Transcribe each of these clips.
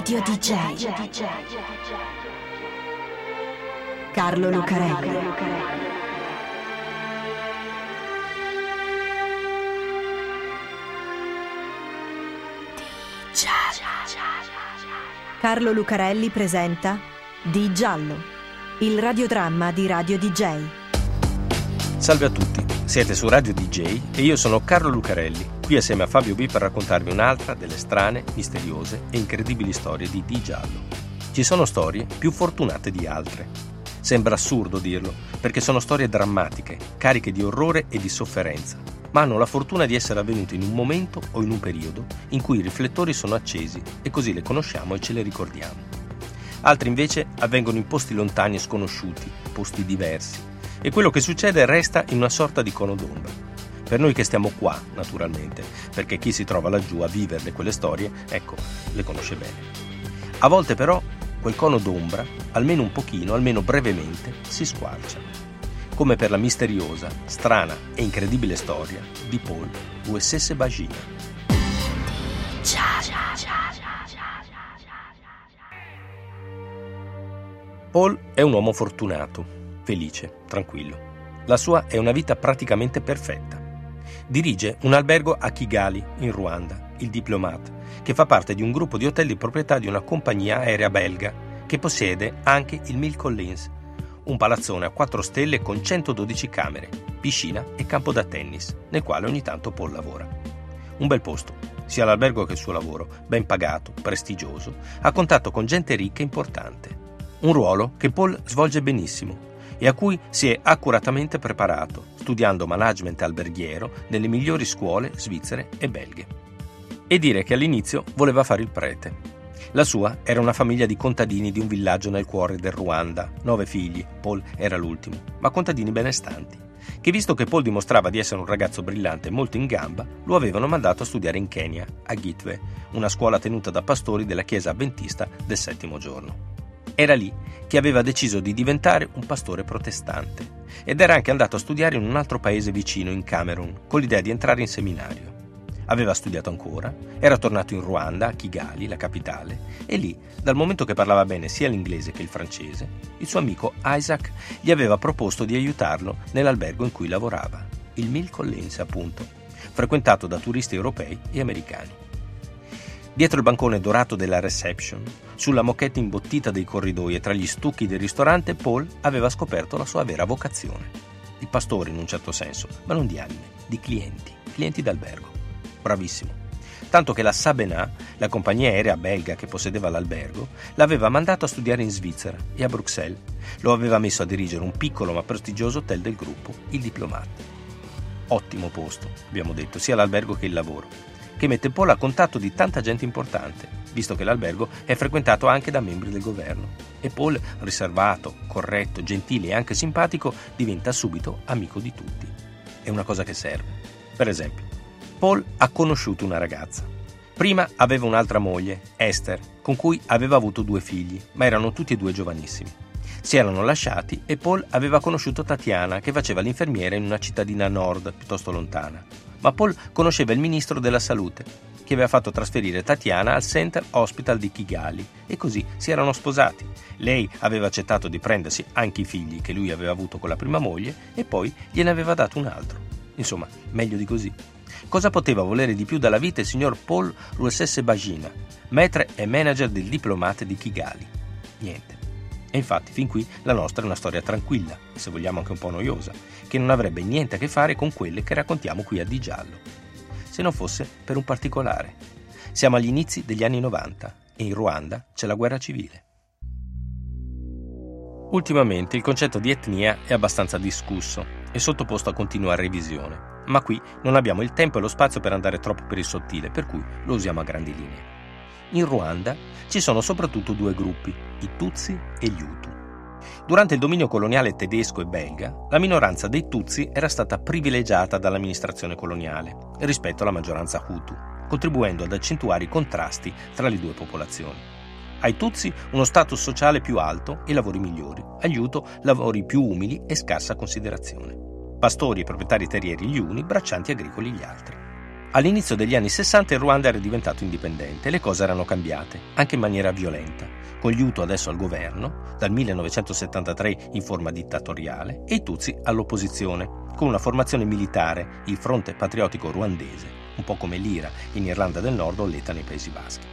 Radio DJ. Carlo Lucarelli. Carlo Lucarelli presenta Di Giallo, il radiodramma di Radio DJ. Salve a tutti, siete su Radio DJ e io sono Carlo Lucarelli, qui assieme a Fabio B per raccontarvi un'altra delle strane, misteriose e incredibili storie di Di Giallo. Ci sono storie più fortunate di altre. Sembra assurdo dirlo, perché sono storie drammatiche, cariche di orrore e di sofferenza ma hanno la fortuna di essere avvenute in un momento o in un periodo in cui i riflettori sono accesi e così le conosciamo e ce le ricordiamo. Altri invece avvengono in posti lontani e sconosciuti, posti diversi, e quello che succede resta in una sorta di cono d'ombra. Per noi che stiamo qua, naturalmente, perché chi si trova laggiù a viverle quelle storie, ecco, le conosce bene. A volte però quel cono d'ombra, almeno un pochino, almeno brevemente, si squarcia come per la misteriosa, strana e incredibile storia di Paul USS Bagina. Paul è un uomo fortunato, felice, tranquillo. La sua è una vita praticamente perfetta. Dirige un albergo a Kigali, in Ruanda, il Diplomat, che fa parte di un gruppo di hotel di proprietà di una compagnia aerea belga che possiede anche il Mill Collins, un palazzone a 4 stelle con 112 camere, piscina e campo da tennis, nel quale ogni tanto Paul lavora. Un bel posto, sia l'albergo che il suo lavoro, ben pagato, prestigioso, a contatto con gente ricca e importante. Un ruolo che Paul svolge benissimo e a cui si è accuratamente preparato, studiando management alberghiero nelle migliori scuole svizzere e belghe. E dire che all'inizio voleva fare il prete, la sua era una famiglia di contadini di un villaggio nel cuore del Ruanda, nove figli, Paul era l'ultimo, ma contadini benestanti, che visto che Paul dimostrava di essere un ragazzo brillante e molto in gamba, lo avevano mandato a studiare in Kenya, a Gitwe, una scuola tenuta da pastori della chiesa avventista del settimo giorno. Era lì che aveva deciso di diventare un pastore protestante ed era anche andato a studiare in un altro paese vicino, in Camerun, con l'idea di entrare in seminario. Aveva studiato ancora, era tornato in Ruanda, a Kigali, la capitale, e lì, dal momento che parlava bene sia l'inglese che il francese, il suo amico Isaac gli aveva proposto di aiutarlo nell'albergo in cui lavorava, il Mill Collins appunto, frequentato da turisti europei e americani. Dietro il bancone dorato della reception, sulla moquette imbottita dei corridoi e tra gli stucchi del ristorante, Paul aveva scoperto la sua vera vocazione. Il pastore in un certo senso, ma non di anime, di clienti, clienti d'albergo bravissimo. Tanto che la Sabena, la compagnia aerea belga che possedeva l'albergo, l'aveva mandato a studiare in Svizzera e a Bruxelles. Lo aveva messo a dirigere un piccolo ma prestigioso hotel del gruppo, il Diplomat. Ottimo posto, abbiamo detto, sia l'albergo che il lavoro, che mette Paul a contatto di tanta gente importante, visto che l'albergo è frequentato anche da membri del governo. E Paul, riservato, corretto, gentile e anche simpatico, diventa subito amico di tutti. È una cosa che serve. Per esempio, Paul ha conosciuto una ragazza. Prima aveva un'altra moglie, Esther, con cui aveva avuto due figli, ma erano tutti e due giovanissimi. Si erano lasciati e Paul aveva conosciuto Tatiana, che faceva l'infermiera in una cittadina nord, piuttosto lontana. Ma Paul conosceva il ministro della salute, che aveva fatto trasferire Tatiana al Center Hospital di Kigali e così si erano sposati. Lei aveva accettato di prendersi anche i figli che lui aveva avuto con la prima moglie e poi gliene aveva dato un altro. Insomma, meglio di così. Cosa poteva volere di più dalla vita il signor Paul Russesse Bagina, maître e manager del diplomate di Kigali? Niente. E infatti fin qui la nostra è una storia tranquilla, se vogliamo anche un po' noiosa, che non avrebbe niente a che fare con quelle che raccontiamo qui a Di Giallo. Se non fosse per un particolare. Siamo agli inizi degli anni 90 e in Ruanda c'è la guerra civile. Ultimamente il concetto di etnia è abbastanza discusso e sottoposto a continua revisione ma qui non abbiamo il tempo e lo spazio per andare troppo per il sottile, per cui lo usiamo a grandi linee. In Ruanda ci sono soprattutto due gruppi, i Tutsi e gli Hutu. Durante il dominio coloniale tedesco e belga, la minoranza dei Tutsi era stata privilegiata dall'amministrazione coloniale rispetto alla maggioranza Hutu, contribuendo ad accentuare i contrasti tra le due popolazioni. Ai Tutsi uno status sociale più alto e lavori migliori, agli Hutu lavori più umili e scarsa considerazione pastori e proprietari terrieri gli uni, braccianti agricoli gli altri. All'inizio degli anni 60 il Ruanda era diventato indipendente e le cose erano cambiate, anche in maniera violenta, con gli Hutu adesso al governo, dal 1973 in forma dittatoriale, e i Tutsi all'opposizione, con una formazione militare, il Fronte Patriottico Ruandese, un po' come l'IRA in Irlanda del Nord o l'ETA nei Paesi Baschi.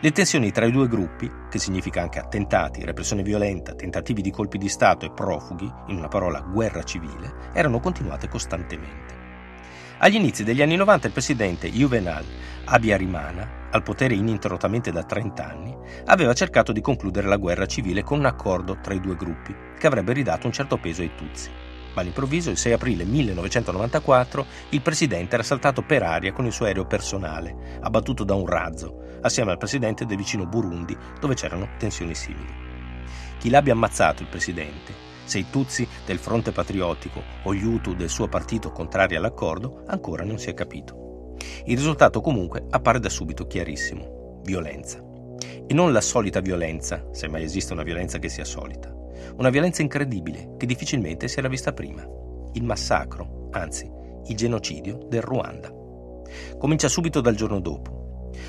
Le tensioni tra i due gruppi, che significa anche attentati, repressione violenta, tentativi di colpi di Stato e profughi, in una parola guerra civile, erano continuate costantemente. Agli inizi degli anni 90 il presidente Juvenal Abiyarimana, al potere ininterrottamente da 30 anni, aveva cercato di concludere la guerra civile con un accordo tra i due gruppi, che avrebbe ridato un certo peso ai Tutsi. Ma all'improvviso, il 6 aprile 1994, il presidente era saltato per aria con il suo aereo personale, abbattuto da un razzo, assieme al presidente del vicino Burundi, dove c'erano tensioni simili. Chi l'abbia ammazzato il presidente se i Tutsi del fronte patriottico o gli Hutu del suo partito contrari all'accordo ancora non si è capito. Il risultato comunque appare da subito chiarissimo. Violenza. E non la solita violenza, se mai esiste una violenza che sia solita. Una violenza incredibile che difficilmente si era vista prima. Il massacro, anzi, il genocidio del Ruanda. Comincia subito dal giorno dopo,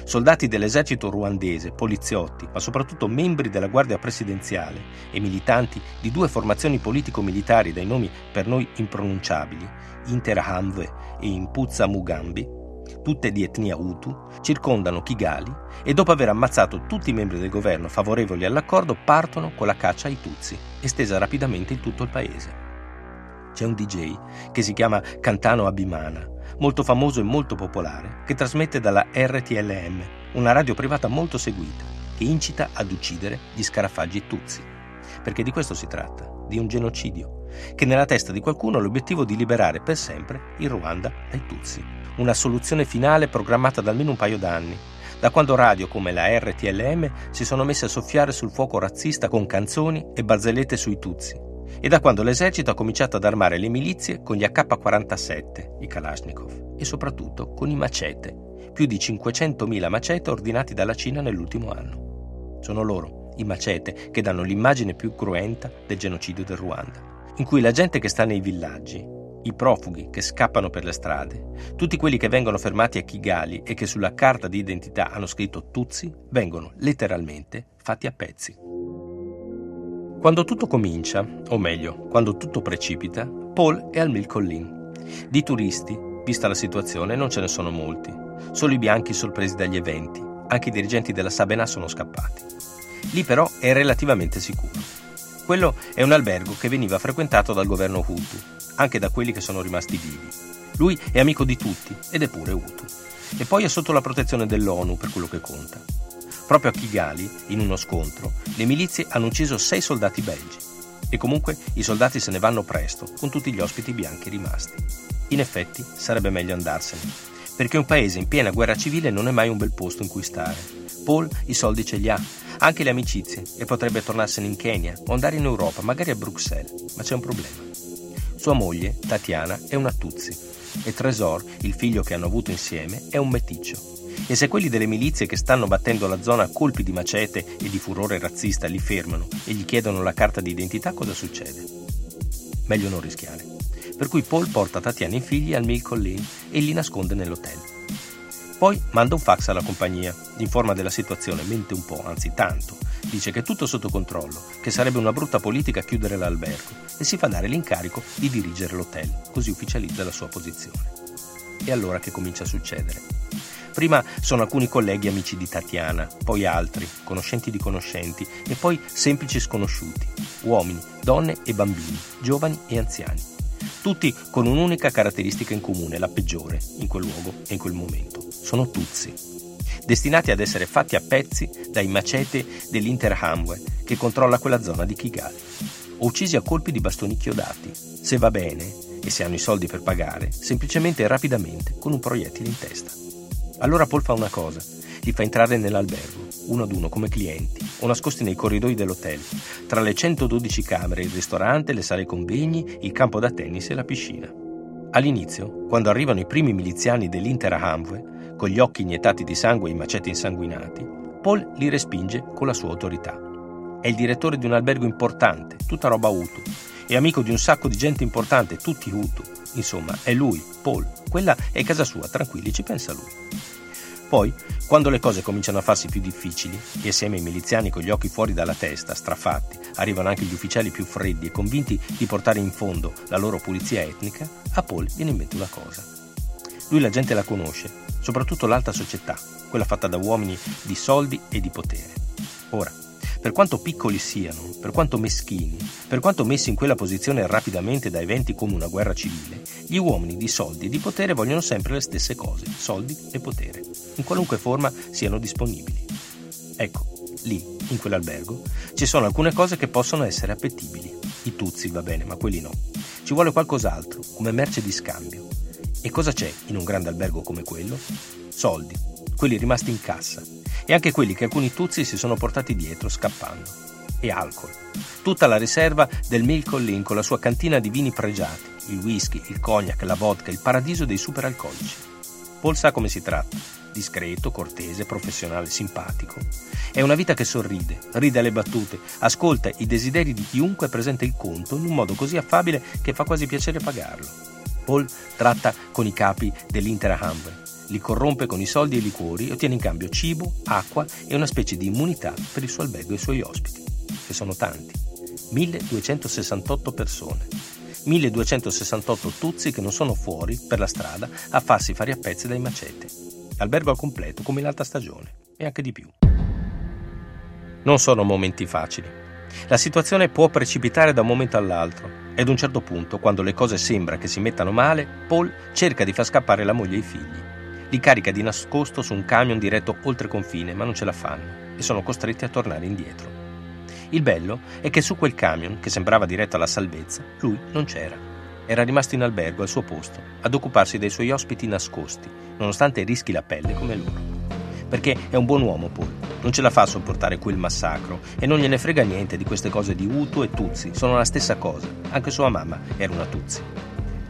Soldati dell'esercito ruandese, poliziotti, ma soprattutto membri della Guardia Presidenziale e militanti di due formazioni politico-militari dai nomi per noi impronunciabili, Interahamwe e Impuzza Mugambi, tutte di etnia Hutu, circondano Kigali e dopo aver ammazzato tutti i membri del governo favorevoli all'accordo partono con la caccia ai Tutsi, estesa rapidamente in tutto il paese. C'è un DJ che si chiama Cantano Abimana, molto famoso e molto popolare, che trasmette dalla RTLM, una radio privata molto seguita, che incita ad uccidere gli scarafaggi Tutsi. Perché di questo si tratta, di un genocidio, che nella testa di qualcuno ha l'obiettivo di liberare per sempre il Ruanda dai Tutsi. Una soluzione finale programmata da almeno un paio d'anni, da quando radio come la RTLM si sono messe a soffiare sul fuoco razzista con canzoni e barzellette sui Tutsi, e da quando l'esercito ha cominciato ad armare le milizie con gli AK-47, i Kalashnikov, e soprattutto con i macete, più di 500.000 macete ordinati dalla Cina nell'ultimo anno. Sono loro, i macete, che danno l'immagine più cruenta del genocidio del Ruanda, in cui la gente che sta nei villaggi, i profughi che scappano per le strade, tutti quelli che vengono fermati a Kigali e che sulla carta di identità hanno scritto Tutsi, vengono letteralmente fatti a pezzi. Quando tutto comincia, o meglio, quando tutto precipita, Paul è al Mill Collin. Di turisti, vista la situazione, non ce ne sono molti. Solo i bianchi sorpresi dagli eventi. Anche i dirigenti della Sabena sono scappati. Lì però è relativamente sicuro. Quello è un albergo che veniva frequentato dal governo Hutu, anche da quelli che sono rimasti vivi. Lui è amico di tutti ed è pure Hutu. E poi è sotto la protezione dell'ONU per quello che conta. Proprio a Kigali, in uno scontro, le milizie hanno ucciso sei soldati belgi. E comunque i soldati se ne vanno presto, con tutti gli ospiti bianchi rimasti. In effetti sarebbe meglio andarsene, perché un paese in piena guerra civile non è mai un bel posto in cui stare. Paul i soldi ce li ha, anche le amicizie, e potrebbe tornarsene in Kenya o andare in Europa, magari a Bruxelles, ma c'è un problema. Sua moglie, Tatiana, è una Tutsi e Tresor, il figlio che hanno avuto insieme, è un meticcio e se quelli delle milizie che stanno battendo la zona a colpi di macete e di furore razzista li fermano e gli chiedono la carta d'identità, cosa succede? Meglio non rischiare. Per cui Paul porta Tatiana e i figli al Mill Collin e li nasconde nell'hotel. Poi manda un fax alla compagnia, informa della situazione, mente un po', anzi tanto. Dice che è tutto sotto controllo, che sarebbe una brutta politica chiudere l'albergo e si fa dare l'incarico di dirigere l'hotel, così ufficializza la sua posizione. E allora che comincia a succedere? Prima sono alcuni colleghi amici di Tatiana, poi altri, conoscenti di conoscenti e poi semplici sconosciuti, uomini, donne e bambini, giovani e anziani. Tutti con un'unica caratteristica in comune, la peggiore, in quel luogo e in quel momento. Sono tuzzi, destinati ad essere fatti a pezzi dai macete dell'Interhamwe che controlla quella zona di Kigali, o uccisi a colpi di bastoni chiodati, se va bene e se hanno i soldi per pagare, semplicemente e rapidamente con un proiettile in testa. Allora Paul fa una cosa, li fa entrare nell'albergo, uno ad uno come clienti, o nascosti nei corridoi dell'hotel, tra le 112 camere, il ristorante, le sale convegni, il campo da tennis e la piscina. All'inizio, quando arrivano i primi miliziani dell'Intera Hamwe, con gli occhi iniettati di sangue e i maceti insanguinati, Paul li respinge con la sua autorità. È il direttore di un albergo importante, tutta roba Hutu, e amico di un sacco di gente importante, tutti Hutu. Insomma, è lui, Paul, quella è casa sua, tranquilli, ci pensa lui. Poi, quando le cose cominciano a farsi più difficili, e assieme ai miliziani con gli occhi fuori dalla testa, strafatti, arrivano anche gli ufficiali più freddi e convinti di portare in fondo la loro pulizia etnica, a Paul viene in mente una cosa. Lui la gente la conosce, soprattutto l'alta società, quella fatta da uomini di soldi e di potere. Ora, per quanto piccoli siano, per quanto meschini, per quanto messi in quella posizione rapidamente da eventi come una guerra civile, gli uomini di soldi e di potere vogliono sempre le stesse cose, soldi e potere, in qualunque forma siano disponibili. Ecco, lì, in quell'albergo, ci sono alcune cose che possono essere appetibili. I tuzzi va bene, ma quelli no. Ci vuole qualcos'altro, come merce di scambio. E cosa c'è in un grande albergo come quello? Soldi, quelli rimasti in cassa, e anche quelli che alcuni tuzzi si sono portati dietro scappando. E alcol. Tutta la riserva del Milk Lin con la sua cantina di vini pregiati, il whisky, il cognac, la vodka, il paradiso dei superalcolici. Paul sa come si tratta. Discreto, cortese, professionale, simpatico. È una vita che sorride, ride alle battute, ascolta i desideri di chiunque presenta il conto in un modo così affabile che fa quasi piacere pagarlo. Paul tratta con i capi dell'Intera Hamwe, li corrompe con i soldi e i liquori e ottiene in cambio cibo, acqua e una specie di immunità per il suo albergo e i suoi ospiti, che sono tanti. 1268 persone. 1268 tuzzi che non sono fuori per la strada a farsi fare a pezzi dai macete. Albergo al completo come in alta stagione e anche di più. Non sono momenti facili. La situazione può precipitare da un momento all'altro e ad un certo punto, quando le cose sembra che si mettano male, Paul cerca di far scappare la moglie e i figli li carica di nascosto su un camion diretto oltre confine, ma non ce la fanno e sono costretti a tornare indietro. Il bello è che su quel camion, che sembrava diretto alla salvezza, lui non c'era. Era rimasto in albergo al suo posto, ad occuparsi dei suoi ospiti nascosti, nonostante rischi la pelle come loro. Perché è un buon uomo Paul, non ce la fa a sopportare quel massacro e non gliene frega niente di queste cose di Utu e Tuzzi, sono la stessa cosa, anche sua mamma era una Tuzzi.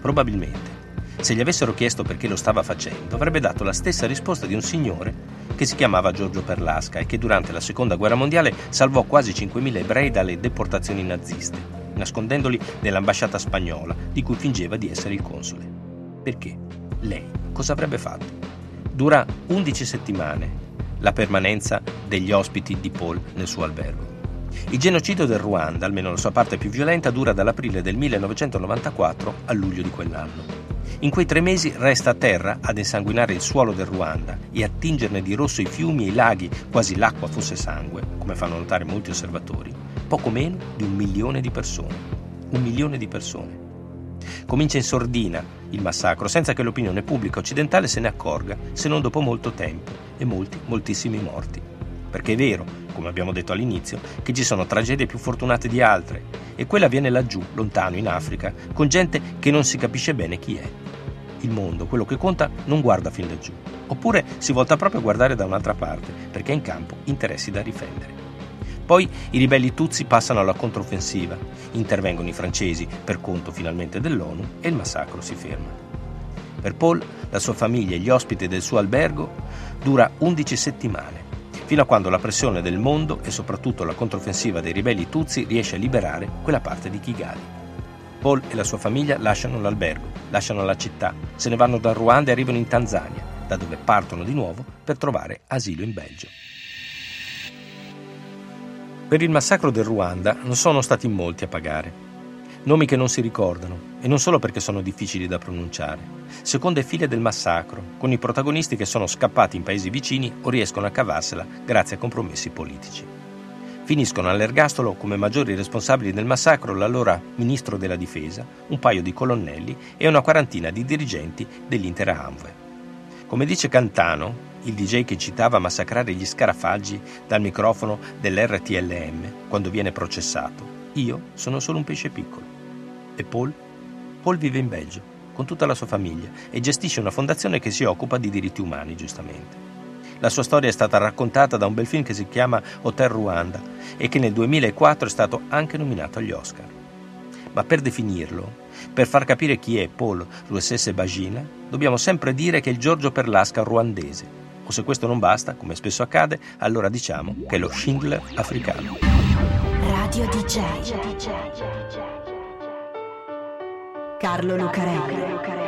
Probabilmente se gli avessero chiesto perché lo stava facendo, avrebbe dato la stessa risposta di un signore che si chiamava Giorgio Perlasca e che durante la seconda guerra mondiale salvò quasi 5.000 ebrei dalle deportazioni naziste, nascondendoli nell'ambasciata spagnola, di cui fingeva di essere il console. Perché? Lei cosa avrebbe fatto? Dura 11 settimane la permanenza degli ospiti di Paul nel suo albergo. Il genocidio del Ruanda, almeno la sua parte più violenta, dura dall'aprile del 1994 al luglio di quell'anno. In quei tre mesi resta a terra ad insanguinare il suolo del Ruanda e a tingerne di rosso i fiumi e i laghi, quasi l'acqua fosse sangue, come fanno notare molti osservatori, poco meno di un milione di persone. Un milione di persone. Comincia in sordina il massacro, senza che l'opinione pubblica occidentale se ne accorga, se non dopo molto tempo e molti, moltissimi morti. Perché è vero, come abbiamo detto all'inizio, che ci sono tragedie più fortunate di altre, e quella avviene laggiù, lontano, in Africa, con gente che non si capisce bene chi è il mondo, quello che conta, non guarda fin laggiù. Oppure si volta proprio a guardare da un'altra parte, perché ha in campo interessi da difendere. Poi i ribelli Tutsi passano alla controffensiva, intervengono i francesi per conto finalmente dell'ONU e il massacro si ferma. Per Paul, la sua famiglia e gli ospiti del suo albergo dura 11 settimane, fino a quando la pressione del mondo e soprattutto la controffensiva dei ribelli Tutsi riesce a liberare quella parte di Kigali. Paul e la sua famiglia lasciano l'albergo, lasciano la città, se ne vanno da Ruanda e arrivano in Tanzania, da dove partono di nuovo per trovare asilo in Belgio. Per il massacro del Ruanda non sono stati molti a pagare. Nomi che non si ricordano, e non solo perché sono difficili da pronunciare. Seconde file del massacro, con i protagonisti che sono scappati in paesi vicini o riescono a cavarsela grazie a compromessi politici. Finiscono all'ergastolo come maggiori responsabili del massacro l'allora ministro della difesa, un paio di colonnelli e una quarantina di dirigenti dell'intera Amve. Come dice Cantano, il DJ che citava massacrare gli scarafaggi dal microfono dell'RTLM quando viene processato, io sono solo un pesce piccolo. E Paul? Paul vive in Belgio, con tutta la sua famiglia, e gestisce una fondazione che si occupa di diritti umani, giustamente. La sua storia è stata raccontata da un bel film che si chiama Hotel Ruanda e che nel 2004 è stato anche nominato agli Oscar. Ma per definirlo, per far capire chi è Paul Ruessesse Bagina, dobbiamo sempre dire che è il Giorgio Perlasca ruandese. O se questo non basta, come spesso accade, allora diciamo che è lo Schindler africano. Radio DJ. Carlo Lucarelli.